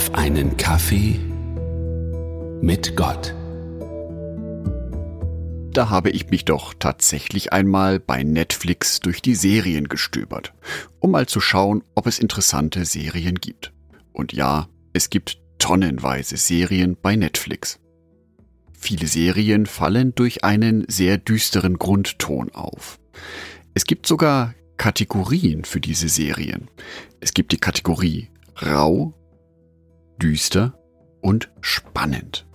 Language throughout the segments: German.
auf einen Kaffee mit Gott. Da habe ich mich doch tatsächlich einmal bei Netflix durch die Serien gestöbert, um mal zu schauen, ob es interessante Serien gibt. Und ja, es gibt tonnenweise Serien bei Netflix. Viele Serien fallen durch einen sehr düsteren Grundton auf. Es gibt sogar Kategorien für diese Serien. Es gibt die Kategorie rau, düster und spannend.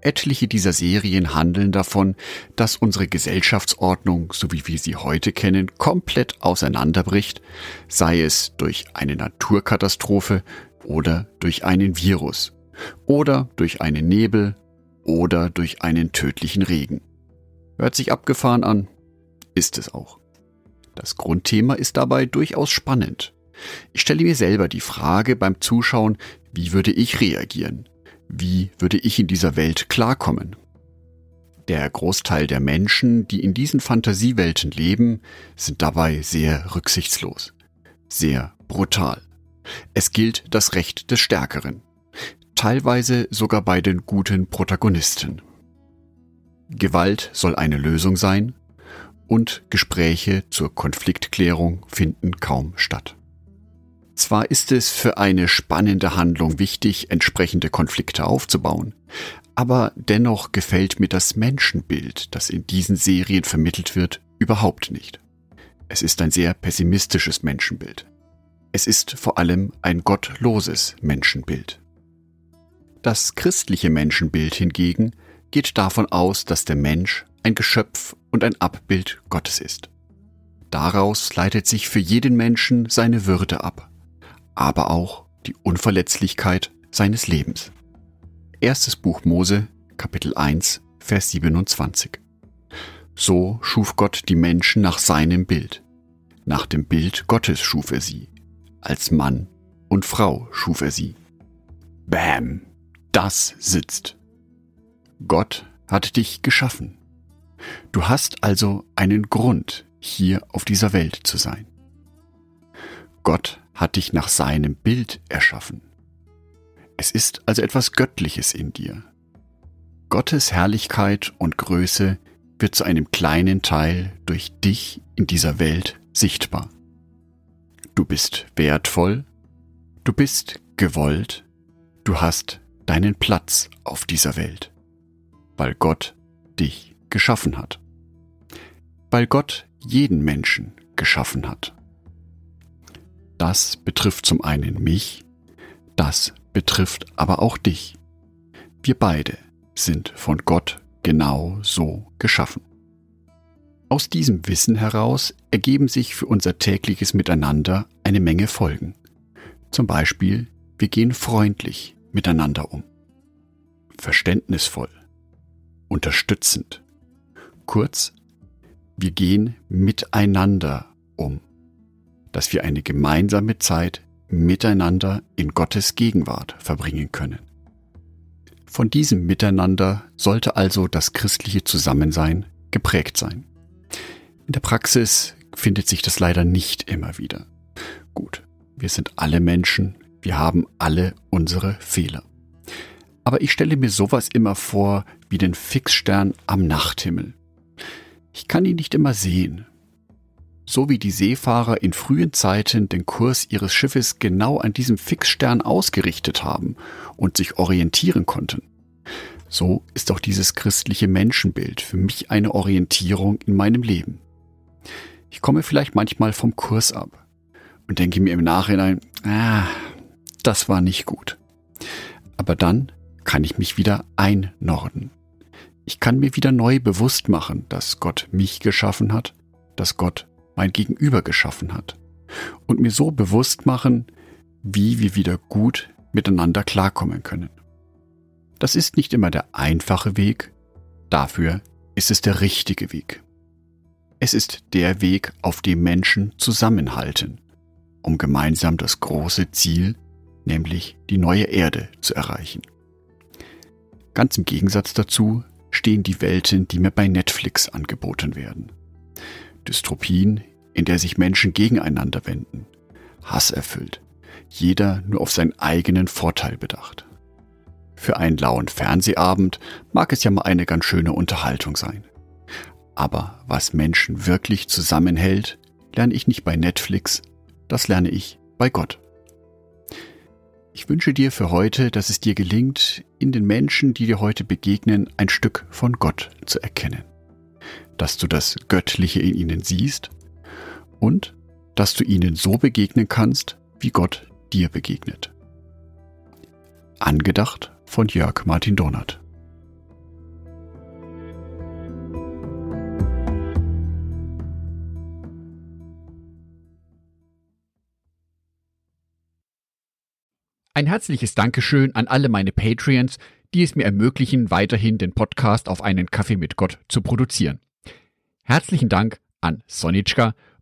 Etliche dieser Serien handeln davon, dass unsere Gesellschaftsordnung, so wie wir sie heute kennen, komplett auseinanderbricht, sei es durch eine Naturkatastrophe oder durch einen Virus oder durch einen Nebel oder durch einen tödlichen Regen. Hört sich abgefahren an, ist es auch. Das Grundthema ist dabei durchaus spannend. Ich stelle mir selber die Frage beim Zuschauen, wie würde ich reagieren? Wie würde ich in dieser Welt klarkommen? Der Großteil der Menschen, die in diesen Fantasiewelten leben, sind dabei sehr rücksichtslos, sehr brutal. Es gilt das Recht des Stärkeren, teilweise sogar bei den guten Protagonisten. Gewalt soll eine Lösung sein und Gespräche zur Konfliktklärung finden kaum statt. Zwar ist es für eine spannende Handlung wichtig, entsprechende Konflikte aufzubauen, aber dennoch gefällt mir das Menschenbild, das in diesen Serien vermittelt wird, überhaupt nicht. Es ist ein sehr pessimistisches Menschenbild. Es ist vor allem ein gottloses Menschenbild. Das christliche Menschenbild hingegen geht davon aus, dass der Mensch ein Geschöpf und ein Abbild Gottes ist. Daraus leitet sich für jeden Menschen seine Würde ab aber auch die Unverletzlichkeit seines Lebens. Erstes Buch Mose, Kapitel 1, Vers 27. So schuf Gott die Menschen nach seinem Bild. Nach dem Bild Gottes schuf er sie. Als Mann und Frau schuf er sie. Bäm! Das sitzt. Gott hat dich geschaffen. Du hast also einen Grund, hier auf dieser Welt zu sein. Gott hat dich nach seinem Bild erschaffen. Es ist also etwas Göttliches in dir. Gottes Herrlichkeit und Größe wird zu einem kleinen Teil durch dich in dieser Welt sichtbar. Du bist wertvoll, du bist gewollt, du hast deinen Platz auf dieser Welt, weil Gott dich geschaffen hat. Weil Gott jeden Menschen geschaffen hat. Das betrifft zum einen mich, das betrifft aber auch dich. Wir beide sind von Gott genau so geschaffen. Aus diesem Wissen heraus ergeben sich für unser tägliches Miteinander eine Menge Folgen. Zum Beispiel, wir gehen freundlich miteinander um, verständnisvoll, unterstützend. Kurz, wir gehen miteinander um dass wir eine gemeinsame Zeit miteinander in Gottes Gegenwart verbringen können. Von diesem Miteinander sollte also das christliche Zusammensein geprägt sein. In der Praxis findet sich das leider nicht immer wieder. Gut, wir sind alle Menschen, wir haben alle unsere Fehler. Aber ich stelle mir sowas immer vor wie den Fixstern am Nachthimmel. Ich kann ihn nicht immer sehen, so wie die Seefahrer in frühen Zeiten den Kurs ihres Schiffes genau an diesem Fixstern ausgerichtet haben und sich orientieren konnten. So ist auch dieses christliche Menschenbild für mich eine Orientierung in meinem Leben. Ich komme vielleicht manchmal vom Kurs ab und denke mir im Nachhinein, ah, das war nicht gut. Aber dann kann ich mich wieder einnorden. Ich kann mir wieder neu bewusst machen, dass Gott mich geschaffen hat, dass Gott mein Gegenüber geschaffen hat und mir so bewusst machen, wie wir wieder gut miteinander klarkommen können. Das ist nicht immer der einfache Weg, dafür ist es der richtige Weg. Es ist der Weg, auf dem Menschen zusammenhalten, um gemeinsam das große Ziel, nämlich die neue Erde, zu erreichen. Ganz im Gegensatz dazu stehen die Welten, die mir bei Netflix angeboten werden. Dystropien, in der sich Menschen gegeneinander wenden, Hass erfüllt, jeder nur auf seinen eigenen Vorteil bedacht. Für einen lauen Fernsehabend mag es ja mal eine ganz schöne Unterhaltung sein. Aber was Menschen wirklich zusammenhält, lerne ich nicht bei Netflix, das lerne ich bei Gott. Ich wünsche dir für heute, dass es dir gelingt, in den Menschen, die dir heute begegnen, ein Stück von Gott zu erkennen. Dass du das Göttliche in ihnen siehst und dass du ihnen so begegnen kannst, wie Gott dir begegnet. Angedacht von Jörg Martin Donat. Ein herzliches Dankeschön an alle meine Patreons, die es mir ermöglichen, weiterhin den Podcast auf einen Kaffee mit Gott zu produzieren. Herzlichen Dank an Sonitschka